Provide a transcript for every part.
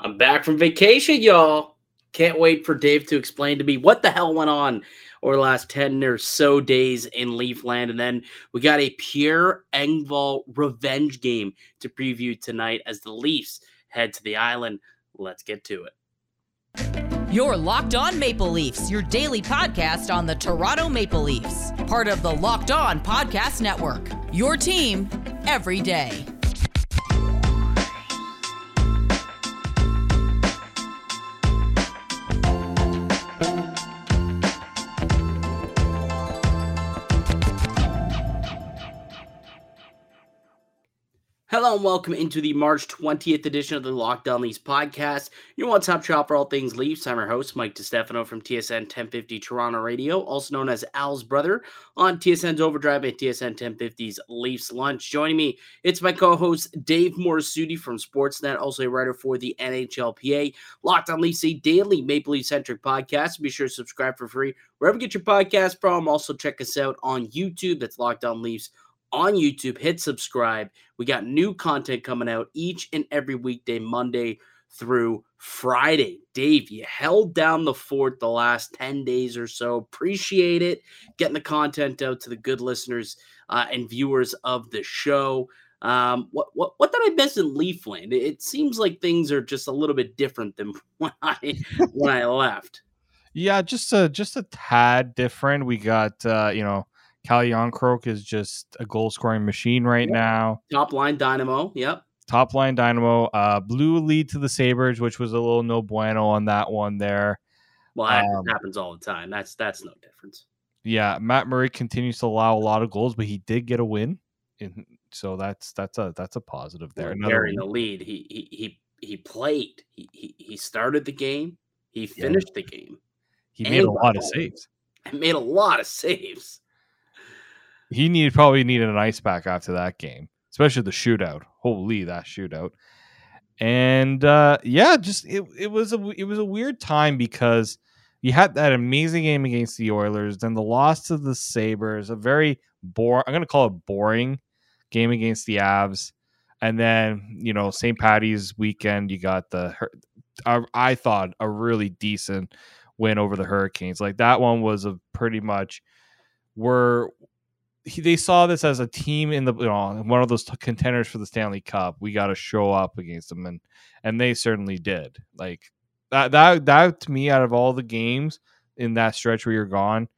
I'm back from vacation, y'all. Can't wait for Dave to explain to me what the hell went on over the last 10 or so days in Leafland. And then we got a Pierre Engvall revenge game to preview tonight as the Leafs head to the island. Let's get to it. You're Locked On Maple Leafs, your daily podcast on the Toronto Maple Leafs, part of the Locked On Podcast Network. Your team every day. Hello and welcome into the March 20th edition of the Locked On Leafs podcast. Your one top shop for all things Leafs. I'm your host, Mike DiStefano from TSN 1050 Toronto Radio, also known as Al's brother on TSN's Overdrive at TSN 1050's Leafs Lunch. Joining me, it's my co-host Dave Morassutti from Sportsnet, also a writer for the NHLPA. Locked On Leafs, a daily Maple Leaf centric podcast. Be sure to subscribe for free wherever you get your podcast from. Also check us out on YouTube. That's Locked On Leafs on YouTube. Hit subscribe. We got new content coming out each and every weekday, Monday through Friday. Dave, you held down the fort the last 10 days or so. Appreciate it. Getting the content out to the good listeners uh, and viewers of the show. Um, what, what what did I miss in Leafland? It seems like things are just a little bit different than when I when I left. Yeah, just a just a tad different. We got uh, you know Calle Jarnkrok is just a goal scoring machine right yep. now. Top line dynamo. Yep. Top line dynamo. Uh, blew lead to the Sabres, which was a little no bueno on that one there. Well, that um, happens all the time. That's that's no difference. Yeah, Matt Murray continues to allow a lot of goals, but he did get a win, in, so that's that's a that's a positive there. Well, carrying the lead, he he he he played. He he, he started the game. He finished yeah. the game. He made a lot of saves. He made a lot of saves. He needed probably needed an ice pack after that game, especially the shootout. Holy that shootout! And uh, yeah, just it, it was a it was a weird time because you had that amazing game against the Oilers, then the loss to the Sabres, a very boring. I'm gonna call it boring game against the Avs, and then you know St. Patty's weekend, you got the I thought a really decent win over the Hurricanes. Like that one was a pretty much we're he, they saw this as a team in the you know, one of those t- contenders for the Stanley Cup. We got to show up against them, and and they certainly did. Like that that that to me, out of all the games in that stretch where you're gone,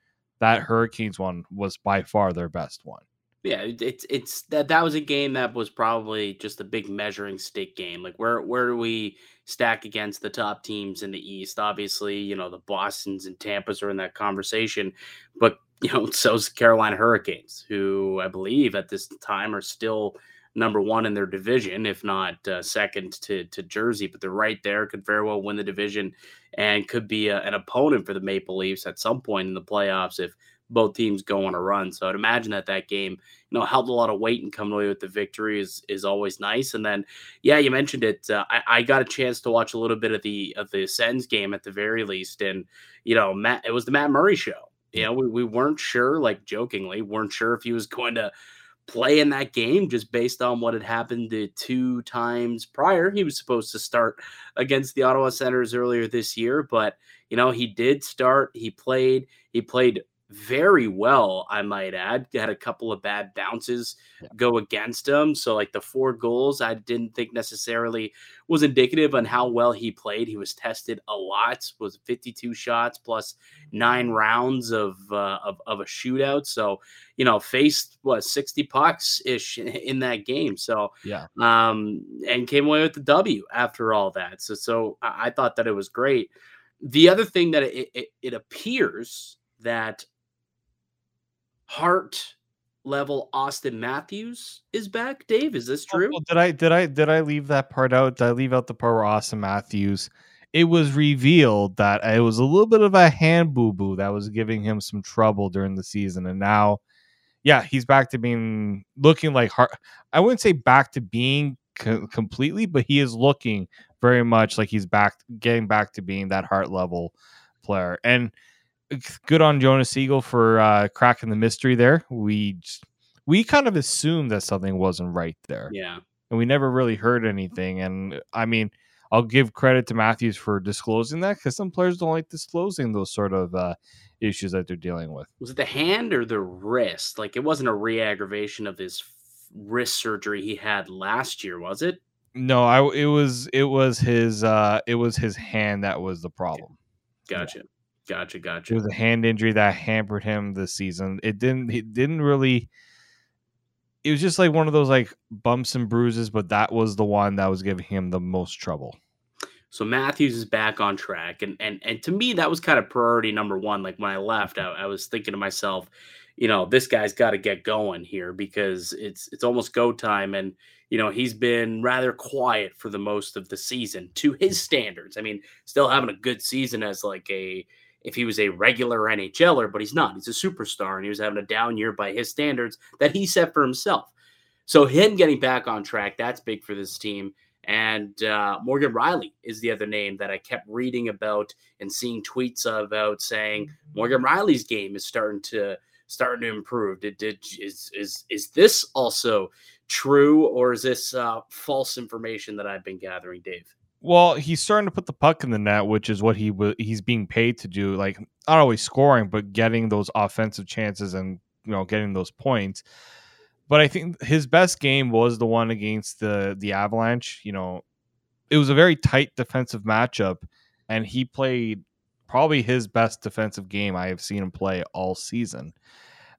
that Hurricanes one was by far their best one. Yeah, it's it's that that was a game that was probably just a big measuring stick game. Like where where do we stack against the top teams in the East? Obviously, you know the Boston's and Tampa's are in that conversation, but you know, so's Carolina Hurricanes, who I believe at this time are still number one in their division, if not uh, second to, to Jersey, but they're right there, could very well win the division and could be a, an opponent for the Maple Leafs at some point in the playoffs if both teams go on a run. So I'd imagine that that game, you know, held a lot of weight and coming away with the victory is is always nice. And then, yeah, you mentioned it. Uh, I, I, got a chance to watch a little bit of the of the Sens game at the very least, and you know, Matt, it was the Matt Murray show you know, we, we weren't sure, like jokingly, weren't sure if he was going to play in that game just based on what had happened the two times prior. He was supposed to start against the Ottawa Senators earlier this year, but you know, he did start, he played, he played very well, I might add. Had a couple of bad bounces yeah. go against him. So, like the four goals, I didn't think necessarily was indicative on how well he played. He was tested a lot, was 52 shots plus nine rounds of uh, of, of a shootout. So, you know, faced what 60 pucks ish in that game. So, yeah, um, and came away with the W after all that. So, so I, I thought that it was great. The other thing that it, it, it appears that Hart level Auston Matthews is back. Dave, is this oh, true? Oh, did I did I did I leave that part out? Did I leave out the part where Auston Matthews? It was revealed that it was a little bit of a hand boo boo that was giving him some trouble during the season, and now, yeah, he's back to being looking like Hart. I wouldn't say back to being co- completely, but he is looking very much like he's back, getting back to being that Hart level player, and good on Jonas Siegel for uh, cracking the mystery there. We we kind of assumed that something wasn't right there. Yeah. And we never really heard anything. And I mean, I'll give credit to Matthews for disclosing that because some players don't like disclosing those sort of uh, issues that they're dealing with. Was it the hand or the wrist? Like it wasn't a re-aggravation of his wrist surgery he had last year, was it? No, I it was it was his uh it was his hand that was the problem. Gotcha. Yeah. Gotcha, gotcha. It was a hand injury that hampered him this season. It didn't it didn't really it was just like one of those like bumps and bruises, but that was the one that was giving him the most trouble. So Matthews is back on track, and and and to me that was kind of priority number one. Like when I left, I, I was thinking to myself, you know, this guy's got to get going here because it's it's almost go time, and you know he's been rather quiet for the most of the season to his standards. I mean, still having a good season as like a if he was a regular NHLer, but he's not. He's a superstar, and he was having a down year by his standards that he set for himself. So him getting back on track, that's big for this team. And uh, Morgan Rielly is the other name that I kept reading about and seeing tweets about saying Morgan Rielly's game is starting to starting to improve. Did, did is is is this also true, or is this uh, false information that I've been gathering, Dave? Well, he's starting to put the puck in the net, which is what he w- he's being paid to do. Like not always scoring, but getting those offensive chances and you know getting those points. But I think his best game was the one against the the Avalanche. You know, it was a very tight defensive matchup, and he played probably his best defensive game I have seen him play all season.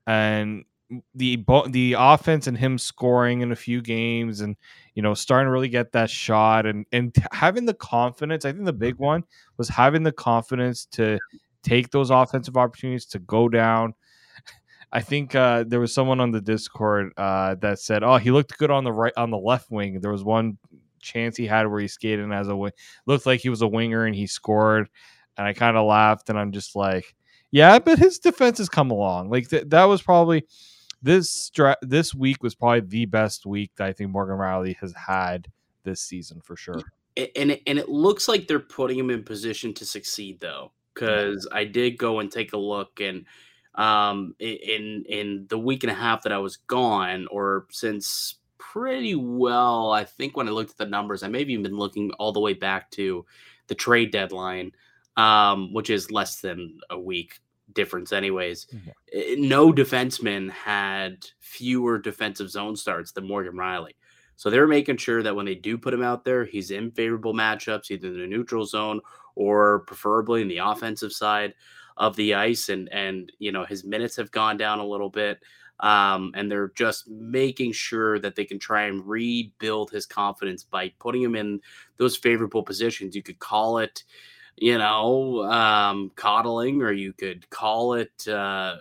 And the the offense and him scoring in a few games and you know starting to really get that shot and and having the confidence i think the big one was having the confidence to take those offensive opportunities to go down. I think uh, there was someone on the discord uh, that said oh he looked good on the right on the left wing. There was one chance he had where he skated as a wing looked like he was a winger and he scored and i kind of laughed and i'm just like yeah but his defense has come along. Like th- that was probably this this week was probably the best week that I think Morgan Rielly has had this season for sure. And it, and it looks like they're putting him in position to succeed though, because I did go and take a look and um in in the week and a half that I was gone, or since pretty well, I think when I looked at the numbers, I may have even been looking all the way back to the trade deadline, um, which is less than a week difference, anyways. Yeah. Eh, no defenseman had fewer defensive zone starts than Morgan Rielly. So they're making sure that when they do put him out there, he's in favorable matchups, either in the neutral zone or preferably in the offensive side of the ice. And and you know his minutes have gone down a little bit. Um, and they're just making sure that they can try and rebuild his confidence by putting him in those favorable positions. You could call it, you know, um, coddling, or you could call it uh,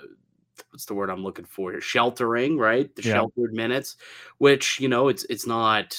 what's the word I'm looking for here? Sheltering, right? The yeah. sheltered minutes, which you know, it's it's not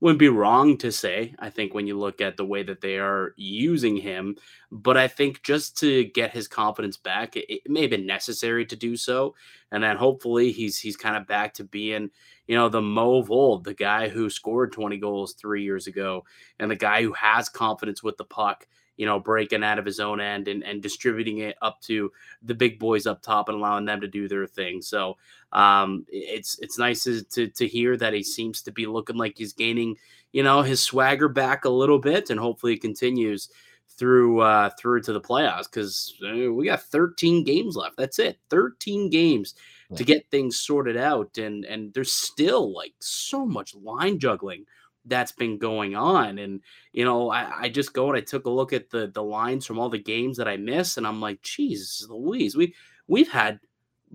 wouldn't be wrong to say. I think when you look at the way that they are using him, but I think just to get his confidence back, it, it may have been necessary to do so, and then hopefully he's he's kind of back to being you know the Mo of old, the guy who scored 20 goals three years ago, and the guy who has confidence with the puck you know, breaking out of his own end and, and distributing it up to the big boys up top and allowing them to do their thing. So um, it's it's nice to, to, to hear that he seems to be looking like he's gaining, you know, his swagger back a little bit, and hopefully it continues through uh, through to the playoffs because uh, we got 13 games left. That's it, 13 games to get things sorted out, and and there's still like so much line juggling that's been going on. And you know, I, I, just go and I took a look at the the lines from all the games that I missed, and I'm like, Jesus Louise, we we've had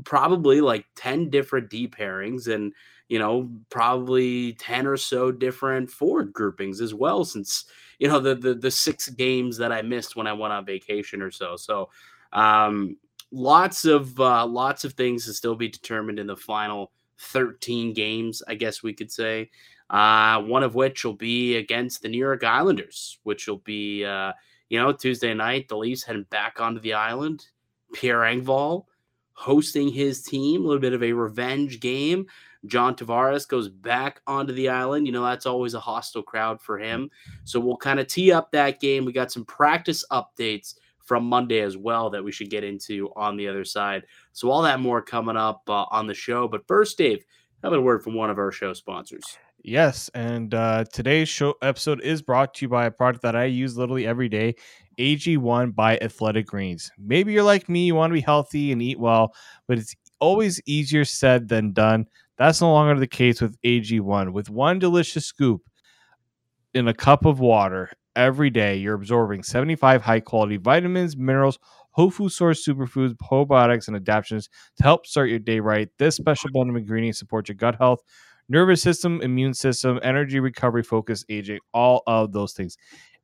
probably like 10 different D pairings and you know, probably 10 or so different forward groupings as well since you know the the, the six games that I missed when I went on vacation or so. So um lots of uh lots of things to still be determined in the final 13 games, I guess we could say uh, one of which will be against the New York Islanders, which will be, uh, you know, Tuesday night. The Leafs heading back onto the island. Pierre Engvall hosting his team, a little bit of a revenge game. John Tavares goes back onto the island. You know, that's always a hostile crowd for him. So we'll kind of tee up that game. We got some practice updates from Monday as well that we should get into on the other side. So all that more coming up uh, on the show. But first, Dave, have a word from one of our show sponsors. Yes, and uh, today's show episode is brought to you by a product that I use literally every day, AG1 by Athletic Greens. Maybe you're like me, you want to be healthy and eat well, but it's always easier said than done. That's no longer the case with AG1. With one delicious scoop in a cup of water every day, you're absorbing 75 high quality vitamins, minerals, whole food source superfoods, probiotics, and adaptogens to help start your day right. This special blend of ingredients supports your gut health nervous system, immune system, energy recovery, focus, aging, all of those things.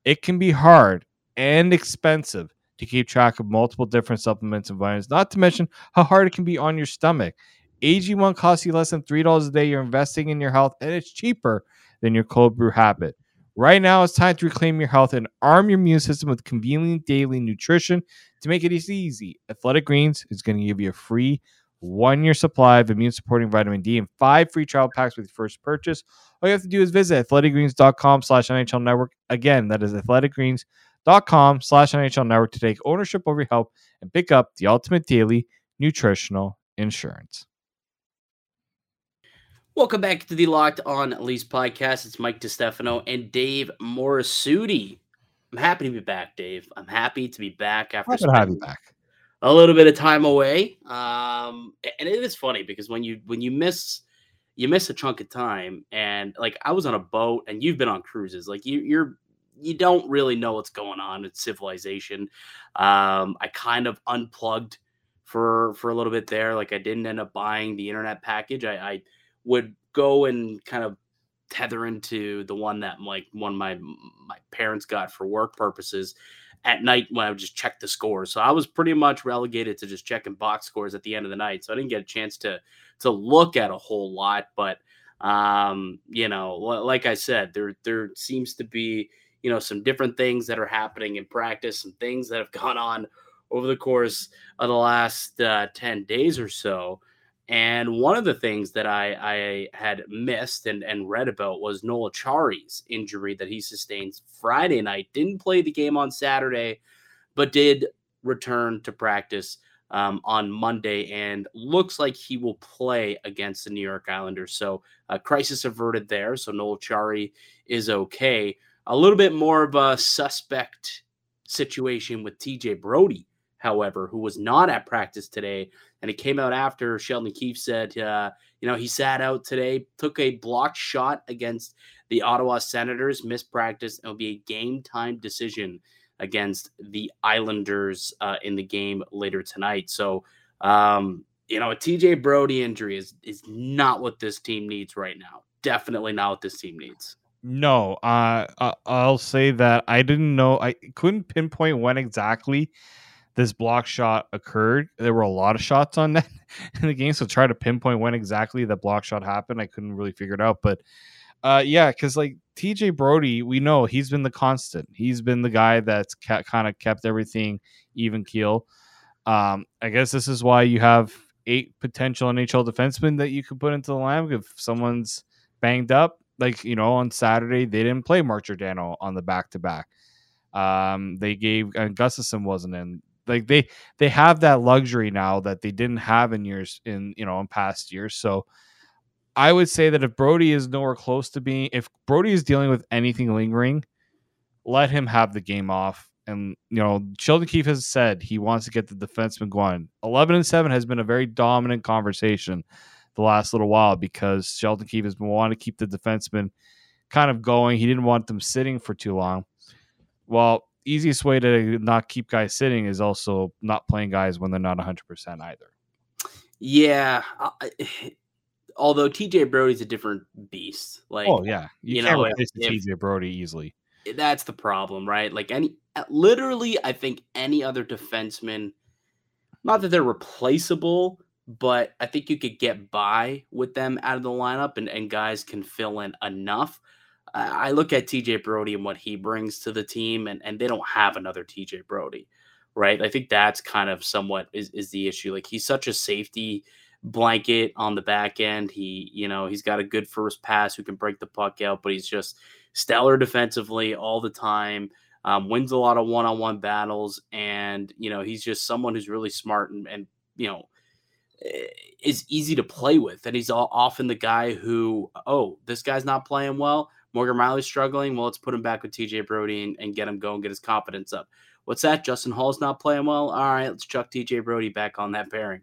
It can be hard and expensive to keep track of multiple different supplements and vitamins, not to mention how hard it can be on your stomach. AG1 costs you less than $3 a day. You're investing in your health, and it's cheaper than your cold brew habit. Right now, it's time to reclaim your health and arm your immune system with convenient daily nutrition to make it easy. Athletic Greens is going to give you a free one year supply of immune supporting vitamin D, and five free trial packs with your first purchase. All you have to do is visit athleticgreens.com slash NHL network. Again, that is athleticgreens.com slash NHL network to take ownership over your health and pick up the ultimate daily nutritional insurance. Welcome back to the Locked On Leafs podcast. It's Mike DiStefano and Dave Morassutti. I'm happy to be back, Dave. I'm happy to be back after happy to have you back a little bit of time away. Um, and it is funny because when you when you miss you miss a chunk of time, and like I was on a boat, and you've been on cruises, like you you're you don't really know what's going on in civilization. Um, I kind of unplugged for for a little bit there. Like I didn't end up buying the internet package. I, I would go and kind of tether into the one that like one my my parents got for work purposes at night when I would just check the scores. So I was pretty much relegated to just checking box scores at the end of the night. So I didn't get a chance to to look at a whole lot. But um, you know, like I said, there there seems to be you know some different things that are happening in practice, some things that have gone on over the course of the last uh, ten days or so. And one of the things that I, I had missed and, and read about was Noel Acciari's injury that he sustained Friday night. Didn't play the game on Saturday, but did return to practice um, on Monday and looks like he will play against the New York Islanders. So, crisis averted there. So, Noel Acciari is okay. A little bit more of a suspect situation with TJ Brodie however, who was not at practice today. And it came out after Sheldon Keefe said, uh, you know, he sat out today, took a blocked shot against the Ottawa Senators, missed practice. It'll be a game time decision against the Islanders uh, in the game later tonight. So, um, you know, a TJ Brodie injury is is not what this team needs right now. Definitely not what this team needs. No, uh, I'll say that I didn't know. I couldn't pinpoint when exactly this block shot occurred. There were a lot of shots on that in the game, so try to pinpoint when exactly the block shot happened. I couldn't really figure it out, but uh, yeah, because like TJ Brodie, we know he's been the constant. He's been the guy that's ca- kind of kept everything even keel. Um, I guess this is why you have eight potential NHL defensemen that you could put into the lineup if someone's banged up. Like you know, on Saturday they didn't play Mark Giordano on the back to back. Um, they gave and Gustafsson wasn't in like they they have that luxury now that they didn't have in years in you know in past years. So I would say that if Brodie is nowhere close to being, if Brodie is dealing with anything lingering, let him have the game off. And you know, Sheldon Keefe has said he wants to get the defenseman going. Eleven and seven has been a very dominant conversation the last little while because Sheldon Keefe has been wanting to keep the defenseman kind of going. He didn't want them sitting for too long. Well, easiest way to not keep guys sitting is also not playing guys when they're not 100% either. Yeah. although TJ Brodie's a different beast. Like, oh, yeah. You, you can't know, replace TJ Brodie easily. Eh, that's the problem, right? Like, any eh, literally, I think any other defenseman, not that they're replaceable, but I think you could get by with them out of the lineup and, and guys can fill in enough. I look at TJ Brodie and what he brings to the team, and, and they don't have another TJ Brodie, right? I think that's kind of somewhat is, is the issue. Like he's such a safety blanket on the back end. He, you know, he's got a good first pass who can break the puck out, but he's just stellar defensively all the time. Um, wins a lot of one-on-one battles, and you know he's just someone who's really smart and, and you know eh, is easy to play with, and he's all, often the guy who, oh, this guy's not playing well. Morgan Rielly's struggling. Well, let's put him back with TJ Brodie and, and get him going, get his confidence up. What's that? Justin Holl's not playing well. All right, let's chuck TJ Brodie back on that pairing.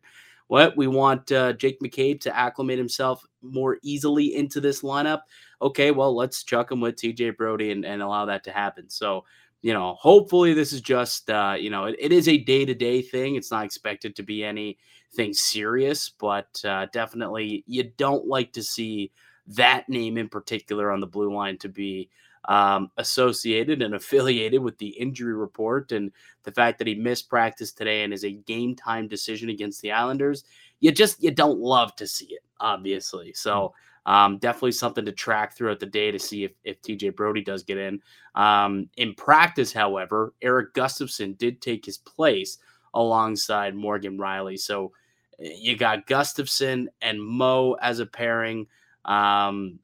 What we want uh, Jake McCabe to acclimate himself more easily into this lineup. Okay, well, let's chuck him with TJ Brodie and, and allow that to happen. So, you know, hopefully this is just, uh, you know, it, it is a day to day thing. It's not expected to be anything serious, but uh, definitely you don't like to see that name in particular on the blue line to be um, associated and affiliated with the injury report and the fact that he missed practice today and is a game time decision against the Islanders. You just you don't love to see it, obviously. So hmm. um, definitely something to track throughout the day to see if, if TJ Brodie does get in. Um, in practice, however, Erik Gustafsson did take his place alongside Morgan Rielly. So eh, you got Gustafsson and Mo as a pairing. Um,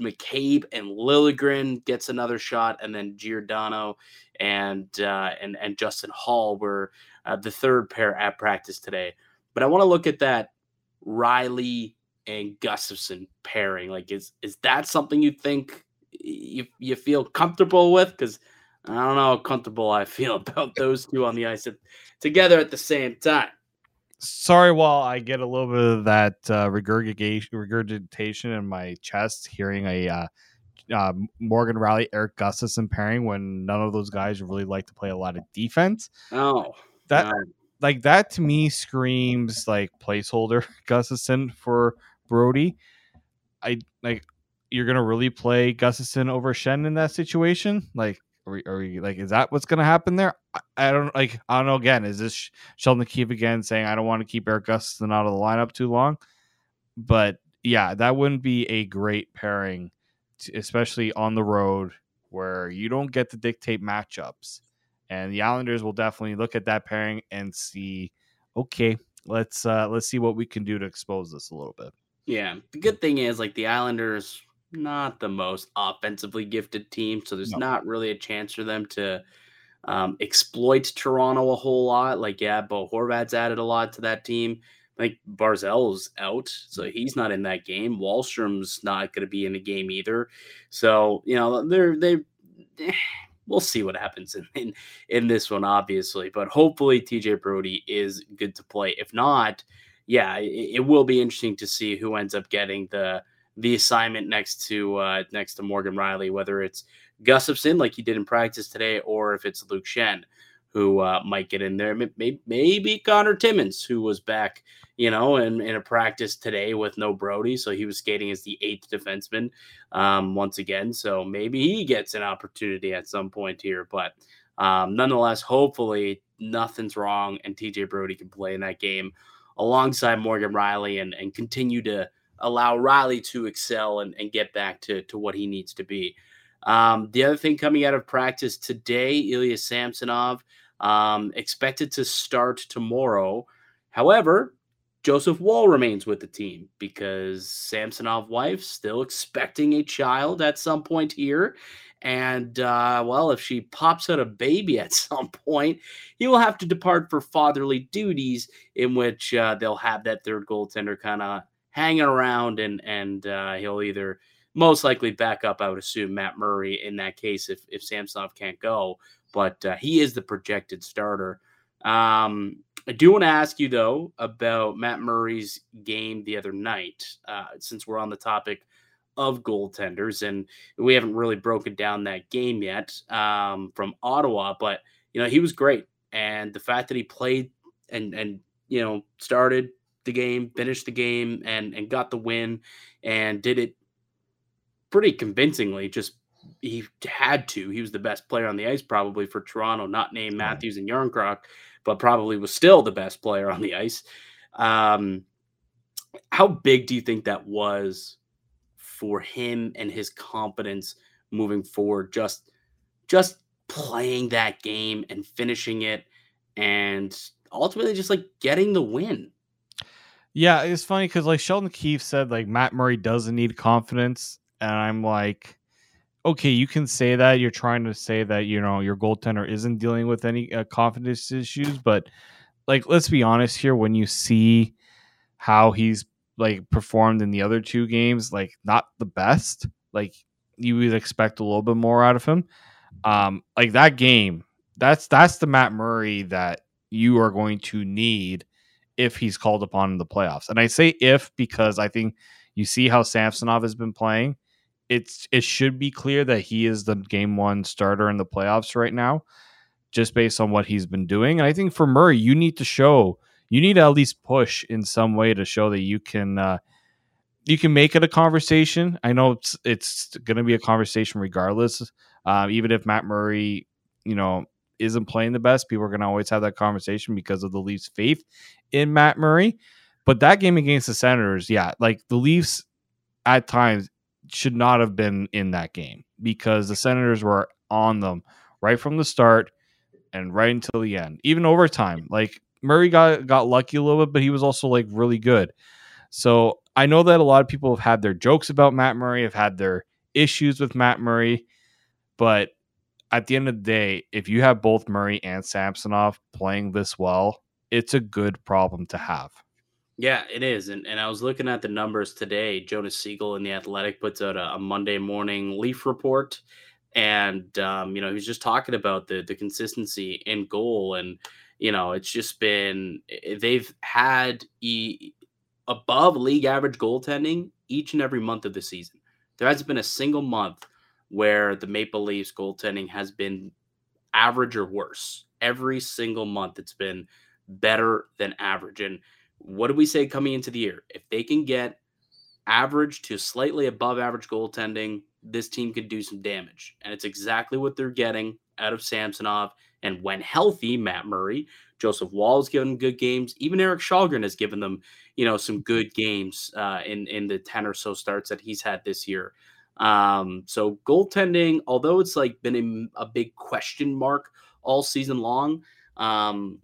McCabe and Liljegren gets another shot, and then Giordano and uh, and and Justin Holl were uh, the third pair at practice today. But I want to look at that Rielly and Gustafsson pairing. Like, is is that something you think you you feel comfortable with? Because I don't know how comfortable I feel about those two on the ice together at the same time sorry while I get a little bit of that uh, regurgitation, regurgitation in my chest hearing a uh, uh, Morgan Rielly, Erik Gustafsson pairing when none of those guys really like to play a lot of defense. Oh, that no. like that to me screams like placeholder Gustafsson for Brodie. I like you're gonna really play Gustafsson over Schenn in that situation. Like are we, are we like, is that what's going to happen there? I, I, don't like, I don't know. Again, is this Sheldon Keefe again saying, I don't want to keep Erik Gustafsson out of the lineup too long? But yeah, that wouldn't be a great pairing, especially on the road where you don't get to dictate matchups. And the Islanders will definitely look at that pairing and see, okay, let's uh let's see what we can do to expose this a little bit. Yeah. The good thing is like the Islanders not the most offensively gifted team, so there's no. not really a chance for them to um, exploit Toronto a whole lot. Like, yeah, Bo Horvat's added a lot to that team. Like Barzal's out, so he's not in that game. Wahlstrom's not going to be in the game either. So you know they're they. Eh, we'll see what happens in, in in this one, obviously. But hopefully TJ Brodie is good to play. If not, yeah, it, it will be interesting to see who ends up getting the the assignment next to uh, next to Morgan Rielly, whether it's Gustafsson like he did in practice today, or if it's Luke Schenn who uh, might get in there. Maybe, maybe Connor Timmins, who was back, you know, in, in a practice today with no Brodie, so he was skating as the eighth defenseman um, once again. So maybe he gets an opportunity at some point here, but. Um, nonetheless, hopefully nothing's wrong and TJ Brodie can play in that game alongside Morgan Rielly and, and continue to allow Rielly to excel and, and get back to, to what he needs to be. Um, the other thing coming out of practice today, Ilya Samsonov um, expected to start tomorrow. However, Joseph Woll remains with the team because Samsonov wife still expecting a child at some point here. And uh, well, if she pops out a baby at some point, he will have to depart for fatherly duties, in which uh, they'll have that third goaltender kind of hanging around, and and uh, he'll either most likely back up. I would assume Matt Murray in that case if if Samsonov can't go, but uh, he is the projected starter. Um, I do want to ask you though about Matt Murray's game the other night, uh, since we're on the topic of goaltenders, and we haven't really broken down that game yet um, from Ottawa, but you know he was great, and the fact that he played and and you know started the game, finished the game, and and got the win, and did it pretty convincingly. Just he had to. He was the best player on the ice probably for Toronto, not named Matthews and Jarnkrok, but probably was still the best player on the ice. Um, how big do you think that was for him and his confidence moving forward? Just just playing that game and finishing it and ultimately just like getting the win. Yeah, it's funny because like Sheldon Keefe said, like Matt Murray doesn't need confidence, and I'm like, okay, you can say that. You're trying to say that you know your goaltender isn't dealing with any uh, confidence issues, but like let's be honest here. When you see how he's like performed in the other two games, like not the best. Like you would expect a little bit more out of him. Um, like that game, that's that's the Matt Murray that you are going to need if he's called upon in the playoffs. And I say if because I think you see how Samsonov has been playing. It's it should be clear that he is the game one starter in the playoffs right now, just based on what he's been doing. And I think for Murray, you need to show you need to at least push in some way to show that you can uh, you can make it a conversation. I know it's it's going to be a conversation regardless. Uh, even if Matt Murray, you know, isn't playing the best, people are going to always have that conversation because of the Leafs' faith in Matt Murray. But that game against the Senators, yeah, like the Leafs at times should not have been in that game because the Senators were on them right from the start and right until the end, even overtime. Like Murray got got lucky a little bit, but he was also like really good. So I know that a lot of people have had their jokes about Matt Murray, have had their issues with Matt Murray, but at the end of the day, if you have both Murray and Samsonov playing this well, it's a good problem to have. Yeah, it is. And, and I was looking at the numbers today. Jonas Siegel in The Athletic puts out a, a Monday morning Leaf report. And, um, you know, he was just talking about the, the consistency in goal. And, you know, it's just been, they've had e- above league average goaltending each and every month of the season. There hasn't been a single month where the Maple Leafs goaltending has been average or worse. Every single month, it's been better than average. And what do we say coming into the year? If they can get average to slightly above average goaltending, this team could do some damage. And it's exactly what they're getting out of Samsonov. And when healthy, Matt Murray, Joseph Woll has given them good games. Even Erik Källgren has given them, you know, some good games uh, in in the ten or so starts that he's had this year. Um, so goaltending, although it's like been a, a big question mark all season long, um,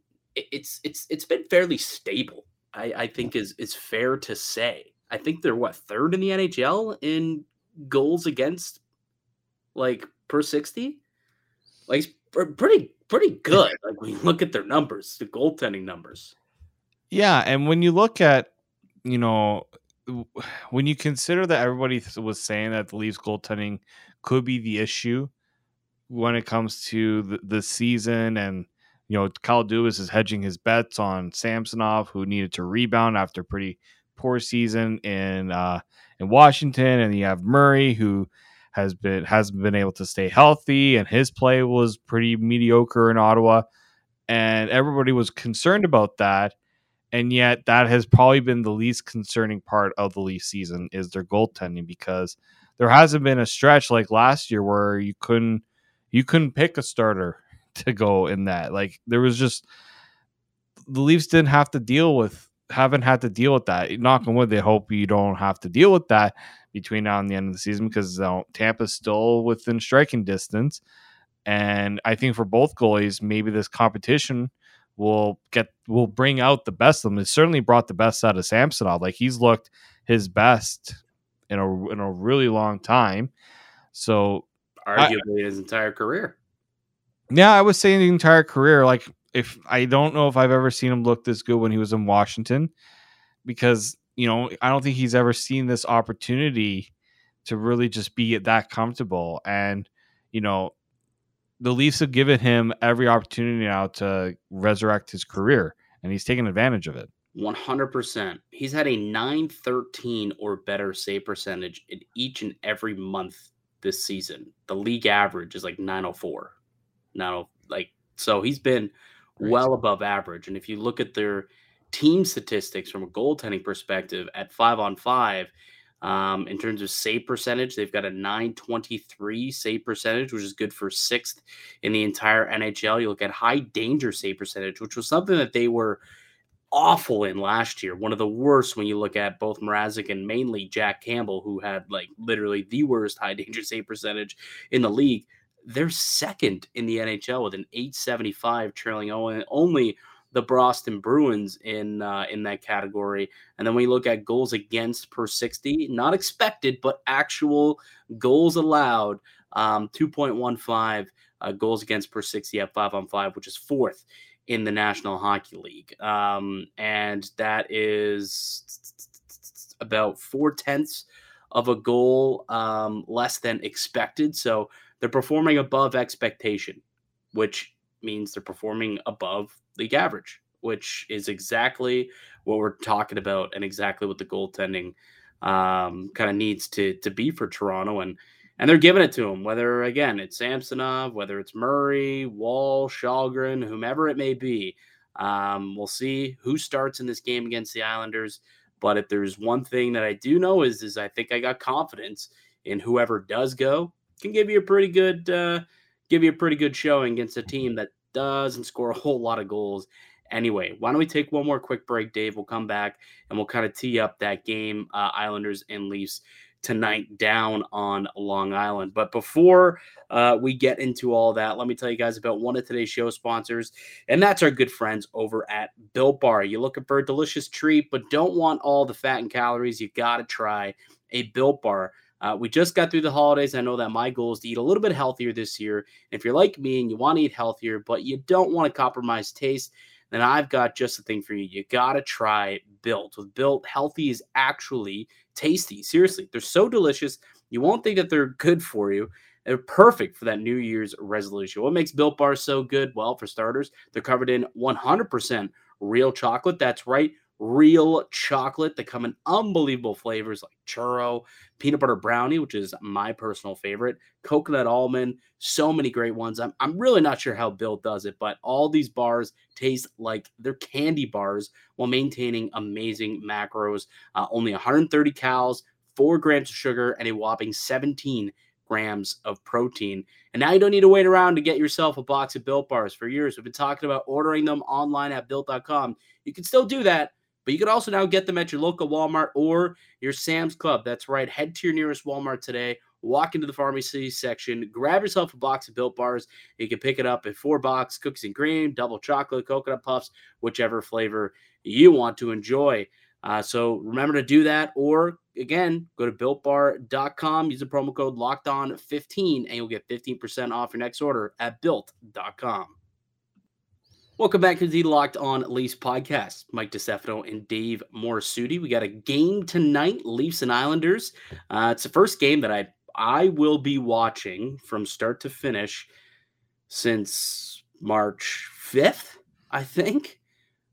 it's it's it's been fairly stable. I, I think is is fair to say. I think they're what third in the NHL in goals against, like per sixty, like pretty pretty good. Like when you look at their numbers, the goaltending numbers. Yeah, and when you look at, you know, when you consider that everybody was saying that the Leafs goaltending could be the issue when it comes to the, the season and you know, Kyle Dubas is hedging his bets on Samsonov, who needed to rebound after a pretty poor season in uh, in Washington, and you have Murray, who has been hasn't been able to stay healthy, and his play was pretty mediocre in Ottawa, and everybody was concerned about that. And yet, that has probably been the least concerning part of the Leaf season is their goaltending because there hasn't been a stretch like last year where you couldn't you couldn't pick a starter to go in that. Like there was just the Leafs didn't have to deal with haven't had to deal with that. Knock on wood, they hope you don't have to deal with that between now and the end of the season because know, Tampa's still within striking distance. And I think for both goalies, maybe this competition will get will bring out the best of them. It certainly brought the best out of Samsonov. Like he's looked his best in a in a really long time. So arguably I, his entire career. Yeah, I was saying the entire career. Like, if I don't know if I've ever seen him look this good when he was in Washington, because you know I don't think he's ever seen this opportunity to really just be that comfortable. And you know, the Leafs have given him every opportunity now to resurrect his career, and he's taken advantage of it. 100%. He's had a 913 or better save percentage in each and every month this season. The league average is like 904 now. Like, so he's been well above average. And if you look at their team statistics from a goaltending perspective at five on five, um, in terms of save percentage, they've got a 923 save percentage, which is good for sixth in the entire NHL. You look at high danger save percentage, which was something that they were awful in last year. One of the worst when you look at both Mrazek and mainly Jack Campbell, who had like literally the worst high danger save percentage in the league they're second in the NHL with an 875, trailing only the Boston Bruins in uh, in that category. And then we look at goals against per 60, not expected, but actual goals allowed, um, 2.15 uh, goals against per 60 at five on five, which is fourth in the National Hockey League. Um, and that is about four tenths of a goal um, less than expected. So they're performing above expectation, which means they're performing above league average, which is exactly what we're talking about and exactly what the goaltending um, kind of needs to to be for Toronto. And and they're giving it to him, whether again it's Samsonov, whether it's Murray, Woll, Källgren, whomever it may be. Um, we'll see who starts in this game against the Islanders. But if there's one thing that I do know is, is I think I got confidence in whoever does go can give you a pretty good, uh, give you a pretty good showing against a team that doesn't score a whole lot of goals. Anyway, why don't we take one more quick break, Dave? We'll come back and we'll kind of tee up that game, uh, Islanders and Leafs tonight down on Long Island. But before uh, we get into all that, let me tell you guys about one of today's show sponsors, and that's our good friends over at Built Bar. You're looking for a delicious treat, but don't want all the fat and calories, you got to try a Built Bar. Uh, we just got through the holidays. I know that my goal is to eat a little bit healthier this year. And if you're like me and you want to eat healthier, but you don't want to compromise taste, then I've got just the thing for you. You got to try Built. With Built, healthy is actually tasty. Seriously, they're so delicious. You won't think that they're good for you. They're perfect for that New Year's resolution. What makes Built Bars so good? Well, for starters, they're covered in 100% real chocolate. That's right, real chocolate. They come in unbelievable flavors like churro, peanut butter brownie, which is my personal favorite, coconut almond, so many great ones. I'm, I'm really not sure how Built does it, but all these bars taste like they're candy bars while maintaining amazing macros. Uh, only 130 calories, four grams of sugar, and a whopping 17 grams of protein. And now you don't need to wait around to get yourself a box of Built bars. For years, we've been talking about ordering them online at built.com. You can still do that but you can also now get them at your local Walmart or your Sam's Club. That's right. Head to your nearest Walmart today. Walk into the pharmacy section, grab yourself a box of built bars. You can pick it up at four box cookies and cream, double chocolate, coconut puffs, whichever flavor you want to enjoy. Uh, so remember to do that. Or again, go to builtbar.com, use the promo code locked on 15, and you'll get 15% off your next order at built.com. Welcome back to the Locked On Leafs podcast. Mike DiStefano and Dave Morassutti. We got a game tonight, Leafs and Islanders. Uh, it's the first game that I I will be watching from start to finish since March 5th, I think.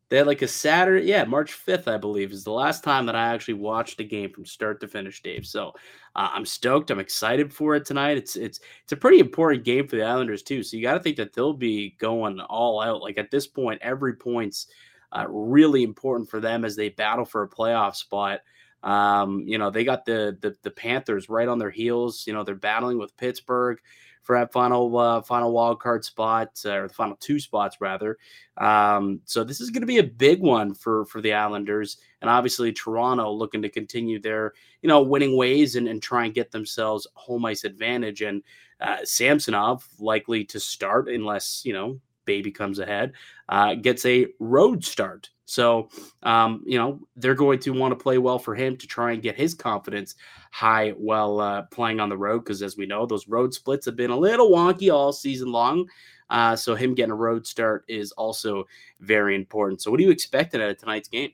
They had like a Saturday, yeah, March 5th, I believe, is the last time that I actually watched a game from start to finish, Dave. So uh, I'm stoked. I'm excited for it tonight. It's it's it's a pretty important game for the Islanders too. So you got to think that they'll be going all out. Like at this point, every point's uh, really important for them as they battle for a playoff spot. Um, you know, they got the, the the Panthers right on their heels. You know, they're battling with Pittsburgh for that final uh, final wild card spot or the final two spots rather. Um, so this is going to be a big one for for the Islanders, and obviously Toronto looking to continue their you know winning ways and, and try and get themselves home ice advantage. And uh, Samsonov likely to start unless you know baby comes ahead, uh, gets a road start. So, um, you know, they're going to want to play well for him to try and get his confidence high while uh, playing on the road. Because as we know, those road splits have been a little wonky all season long. Uh, so, him getting a road start is also very important. So, what do you expect out of tonight's game?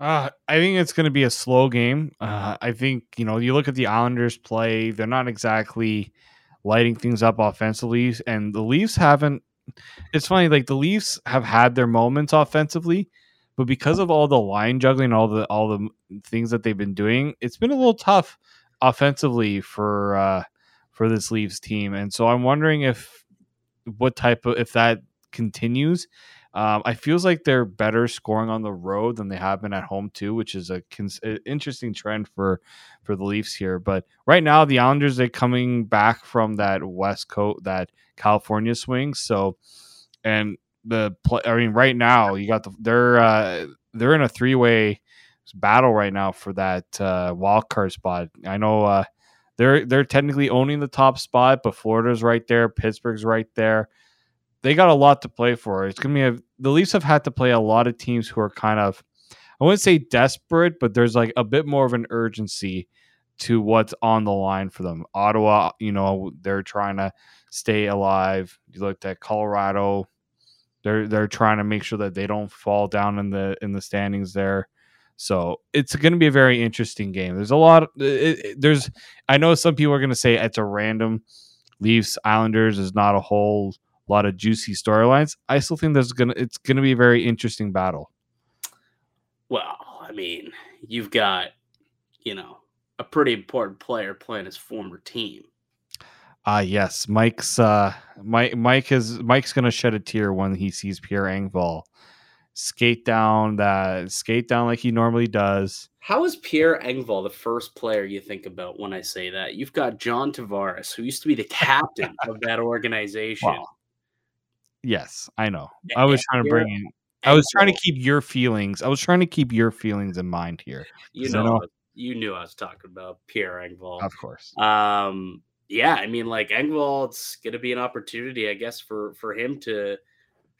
Uh, I think it's going to be a slow game. Uh, I think, you know, you look at the Islanders play, they're not exactly lighting things up offensively, and the Leafs haven't it's funny like the Leafs have had their moments offensively, but because of all the line juggling, all the all the things that they've been doing, it's been a little tough offensively for uh for this Leafs team. And so I'm wondering if what type of if that continues. Um, I feels like they're better scoring on the road than they have been at home too, which is a cons- interesting trend for for the Leafs here. But right now, the Islanders are coming back from that West Coast, that California swing. So, and the play, I mean, right now you got the they're uh, they're in a three way battle right now for that uh, wild card spot. I know uh, they're they're technically owning the top spot, but Florida's right there, Pittsburgh's right there they got a lot to play for. It's gonna be a, the Leafs have had to play a lot of teams who are kind of I wouldn't say desperate, but there's like a bit more of an urgency to what's on the line for them. Ottawa, you know, they're trying to stay alive. You looked at Colorado, They're they're trying to make sure that they don't fall down in the in the standings there. So it's going to be a very interesting game. There's a lot. Of, it, it, there's. I know some people are going to say it's a random Leafs Islanders is not a whole lot of juicy storylines. I still think there's gonna. It's going to be a very interesting battle. Well, I mean, you've got, you know, a pretty important player playing his former team. Ah, uh, yes, Mike's. Uh, Mike. Mike is. Mike's gonna shed a tear when he sees Pierre Engvall skate down that skate down like he normally does. How is Pierre Engvall the first player you think about when I say that? You've got John Tavares, who used to be the captain of that organization. Wow. Yes, I know. I was trying to bring in. I was trying to keep your feelings. I was trying to keep your feelings in mind here. You know, know, you knew I was talking about Pierre Engvall, of course. Um, yeah, I mean, like Engvall, it's going to be an opportunity, I guess, for for him to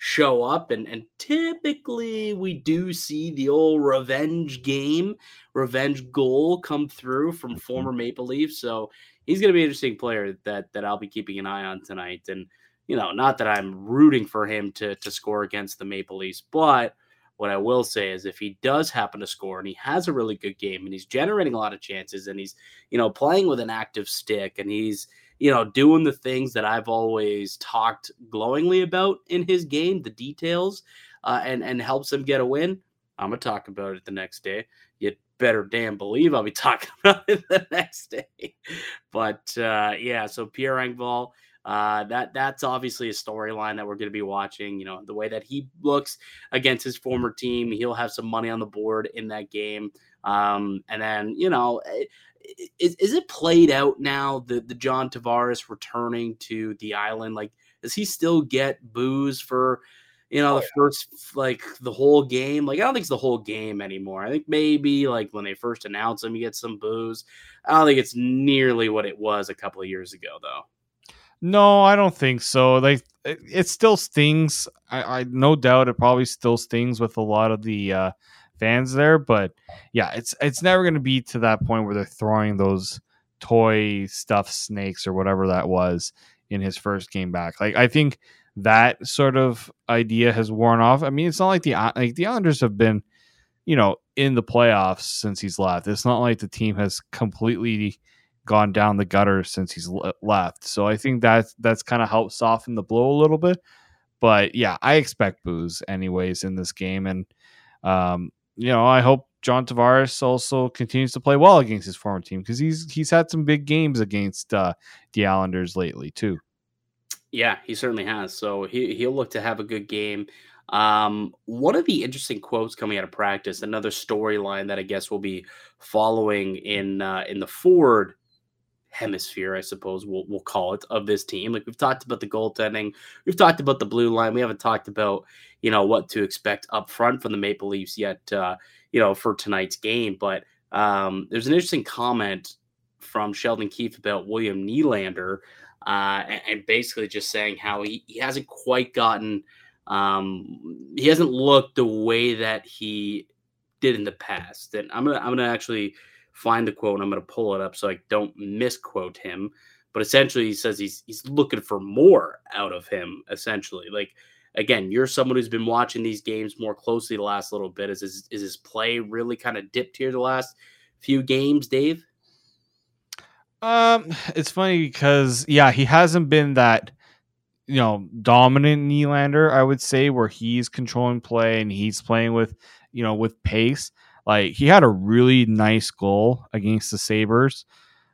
show up and and typically we do see the old revenge game revenge goal come through from mm-hmm. former maple leaf so he's going to be an interesting player that that i'll be keeping an eye on tonight and you know not that i'm rooting for him to to score against the maple leafs but what i will say is if he does happen to score and he has a really good game and he's generating a lot of chances and he's you know playing with an active stick and he's you know, doing the things that I've always talked glowingly about in his game, the details, uh, and and helps him get a win. I'm gonna talk about it the next day. You better damn believe I'll be talking about it the next day. But uh, yeah, so Pierre Engvall, uh, that that's obviously a storyline that we're going to be watching. You know, the way that he looks against his former team, he'll have some money on the board in that game. Um, and then you know, eh, is, is it played out now? The the John Tavares returning to the island, like does he still get boos for? You know, oh, the yeah. first like the whole game. Like I don't think it's the whole game anymore. I think maybe like when they first announced him, you get some boos. I don't think it's nearly what it was a couple of years ago, though. No, I don't think so. Like it, it still stings. I, I no doubt it probably still stings with a lot of the uh, fans there. But yeah, it's it's never going to be to that point where they're throwing those toy stuffed snakes or whatever that was in his first game back. Like I think that sort of idea has worn off. I mean, it's not like the like the Islanders have been, you know, in the playoffs since he's left. It's not like the team has completely gone down the gutter since he's left. So I think that that's kind of helped soften the blow a little bit. But yeah, I expect boos anyways in this game, and um, you know, I hope John Tavares also continues to play well against his former team because he's he's had some big games against uh, the Islanders lately too. Yeah, he certainly has. So he he'll look to have a good game. Um, one of the interesting quotes coming out of practice, another storyline that I guess we'll be following in uh, in the Ford hemisphere, I suppose we'll we'll call it, of this team. Like we've talked about the goaltending, we've talked about the blue line. We haven't talked about you know what to expect up front from the Maple Leafs yet. Uh, you know for tonight's game, but um, there's an interesting comment from Sheldon Keefe about William Nylander, uh, and, and, basically just saying how he, he hasn't quite gotten. Um, he hasn't looked the way that he did in the past. And I'm gonna I'm gonna actually find the quote and I'm going to pull it up so I don't misquote him. But essentially, he says he's he's looking for more out of him. Essentially, like again, you're someone who's been watching these games more closely the last little bit. Is his, is his play really kind of dipped here the last few games, Dave? Um, it's funny because yeah, he hasn't been that you know dominant Nylander. I would say where he's controlling play and he's playing with you know with pace. Like he had a really nice goal against the Sabres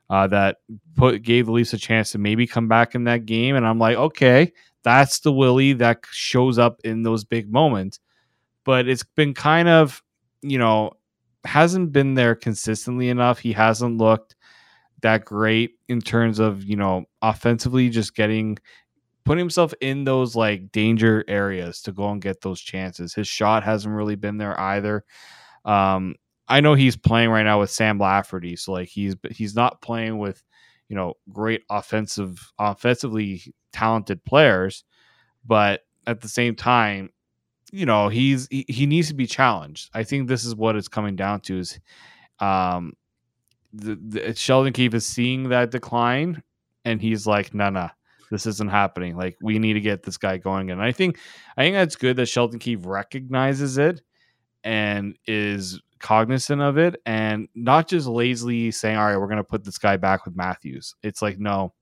uh, that put gave the Leafs a chance to maybe come back in that game. And I'm like, okay, that's the Willie that shows up in those big moments. But it's been kind of, you know, hasn't been there consistently enough. He hasn't looked that great in terms of, you know, offensively just getting putting himself in those like danger areas to go and get those chances. His shot hasn't really been there either. Um, I know he's playing right now with Sam Lafferty, so like he's he's not playing with you know great offensive offensively talented players, but at the same time, you know he's he, he needs to be challenged. I think this is what it's coming down to is um the, the Sheldon Keefe is seeing that decline and he's like, no, nah, no, nah, this isn't happening. Like we need to get this guy going. And I think I think that's good that Sheldon Keefe recognizes it and is cognizant of it and not just lazily saying, All right, we're gonna put this guy back with Matthews. It's like, no,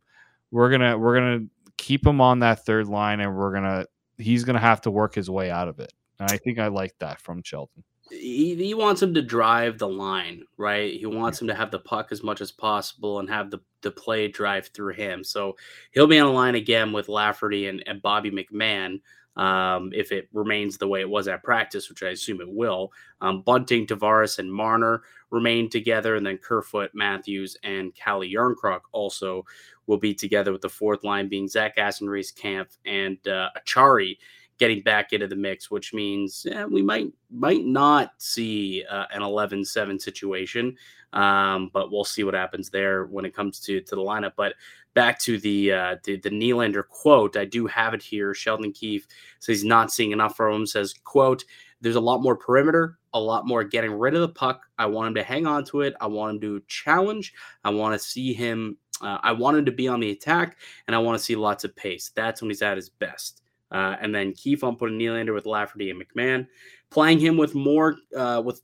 we're gonna we're gonna keep him on that third line and we're gonna he's gonna have to work his way out of it. And I think I like that from Sheldon he, he wants him to drive the line, right? He wants him to have the puck as much as possible and have the, the play drive through him. So he'll be on the line again with Lafferty and, and Bobby McMann um, if it remains the way it was at practice, which I assume it will. Um, Bunting, Tavares, and Marner remain together, and then Kerfoot, Matthews, and Calle Jarnkrok also will be together with the fourth line being Zach Aston, Reese Kämpf, and uh, Acciari getting back into the mix, which means we might might not see uh, an 11-7 situation, um, but we'll see what happens there when it comes to to the lineup. But back to the uh, the, the Nylander quote, I do have it here. Sheldon Keefe says he's not seeing enough from him. Says quote. There's a lot more perimeter, a lot more getting rid of the puck. I want him to hang on to it. I want him to challenge. I want to see him uh, I want him to be on the attack, and I want to see lots of pace. That's when he's at his best. Uh, and then Keefe on putting Nylander with Lafferty and McMann, playing him with more uh, with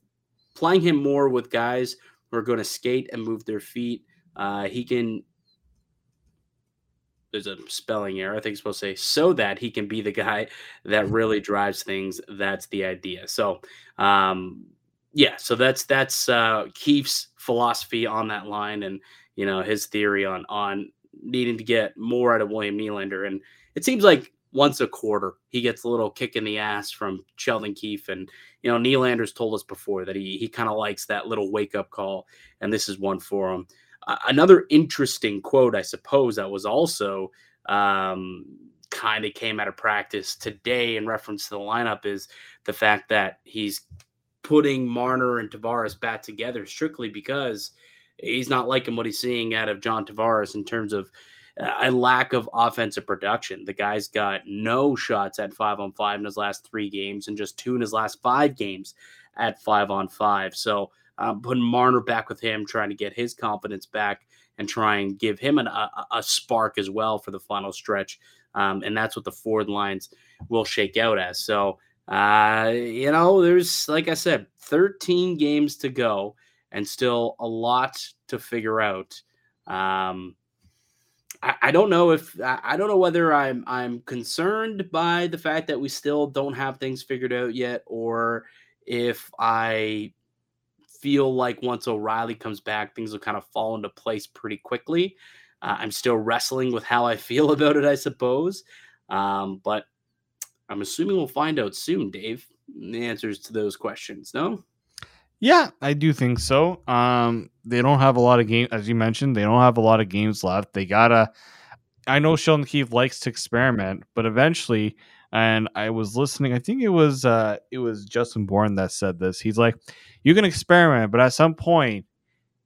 playing him more with guys who are going to skate and move their feet. Uh, he can. There's a spelling error. I think it's supposed to say so that he can be the guy that really drives things. That's the idea. So, um, yeah. So that's that's uh, Keefe's philosophy on that line, and you know his theory on on needing to get more out of William Nylander. And it seems like once a quarter. He gets a little kick in the ass from Sheldon Keefe. And, you know, Nylander's told us before that he, he kind of likes that little wake up call. And this is one for him. Another interesting quote, I suppose, that was also um, kind of came out of practice today in reference to the lineup is the fact that he's putting Marner and Tavares back together strictly because he's not liking what he's seeing out of John Tavares in terms of a lack of offensive production. The guy's got no shots at five on five in his last three games and just two in his last five games at five on five. So um, putting Marner back with him, trying to get his confidence back and try and give him an, a, a, spark as well for the final stretch. Um, and that's what the forward lines will shake out as. So, uh, you know, there's, like I said, 13 games to go and still a lot to figure out. Um, I, I don't know if I don't know whether I'm I'm concerned by the fact that we still don't have things figured out yet, or if I feel like once O'Reilly comes back, things will kind of fall into place pretty quickly. Uh, I'm still wrestling with how I feel about it, I suppose. Um, but I'm assuming we'll find out soon, Dave. The answers to those questions, no? Yeah, I do think so. Um, they don't have a lot of games, as you mentioned. They don't have a lot of games left. They gotta. I know Sheldon Keefe likes to experiment, but eventually, and I was listening. I think it was uh, it was Justin Bourne that said this. He's like, "You can experiment, but at some point,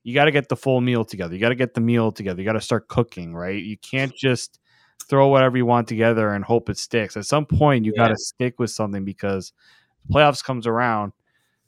you got to get the full meal together. You got to get the meal together. You got to start cooking, right? You can't just throw whatever you want together and hope it sticks. At some point, you yeah. got to stick with something because playoffs comes around."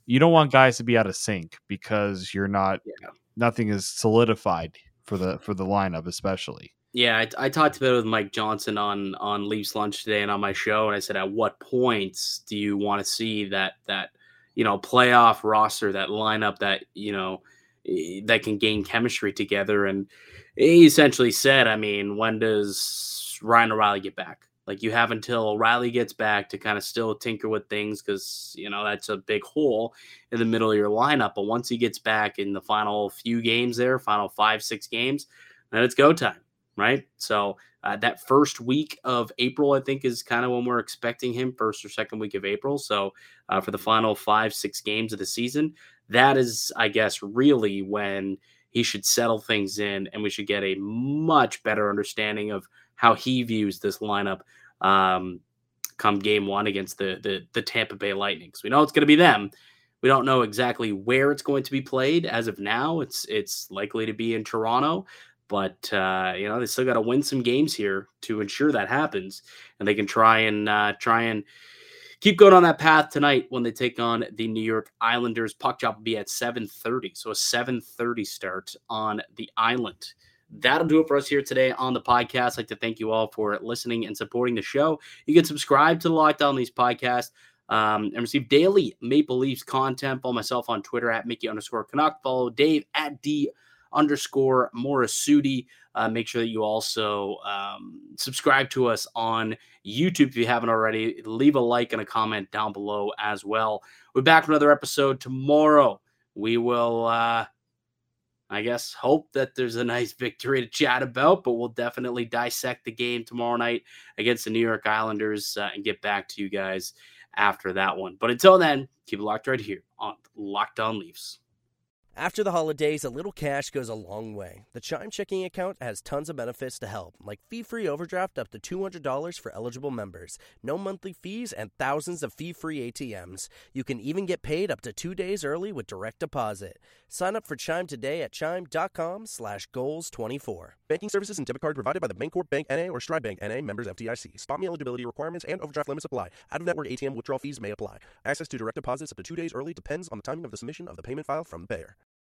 You don't want guys to be out of sync because you're not yeah. nothing is solidified for the for the lineup especially. Yeah I, I, talked about it with mike johnson on on leafs lunch today and on my show and i said at what points do you want to see that that you know playoff roster that lineup that you know eh, that can gain chemistry together? And he essentially said i mean when does ryan o'reilly get back like you have until O'Reilly gets back to kind of still tinker with things because you know that's a big hole in the middle of your lineup. But once he gets back in the final few games, there, final five six games, then it's go time, right? So uh, that first week of April, I think, is kind of when we're expecting him, first or second week of April. So uh, for the final five six games of the season, that is, I guess, really when he should settle things in, and we should get a much better understanding of how he views this lineup um, come game one against the, the, the Tampa Bay Lightning. So we know it's going to be them. We don't know exactly where it's going to be played as of now. It's it's likely to be in Toronto, but uh, you know they still got to win some games here to ensure that happens, and they can try and uh, try and keep going on that path tonight when they take on the New York Islanders. Puck drop will be at 7:30, so a 7:30 start on the island that'll do it for us here today on the podcast. I'd like to thank you all for listening and supporting the show. You can subscribe to the Locked On Leafs podcast um, and receive daily Maple Leafs content. Follow myself on Twitter at Mickey underscore Canuck. Follow Dave at D underscore Morassutti. Uh, make sure that you also um, subscribe to us on YouTube if you haven't already. Leave a like and a comment down below as well. We're back for another episode tomorrow. We will, uh, I guess, hope that there's a nice victory to chat about, but we'll definitely dissect the game tomorrow night against the New York Islanders uh, and get back to you guys after that one. But until then, keep it locked right here on Locked On Leafs. After the holidays, a little cash goes a long way. The Chime checking account has tons of benefits to help, like fee free overdraft up to $200 for eligible members, no monthly fees, and thousands of fee free ATMs. You can even get paid up to two days early with direct deposit. Sign up for Chime today at chime.com slash goals24. Banking services and debit card provided by the Bancorp Bank NA or Stride Bank NA members FDIC. Spot me eligibility requirements and overdraft limits apply. Out of network ATM withdrawal fees may apply. Access to direct deposits up to two days early depends on the timing of the submission of the payment file from the payer.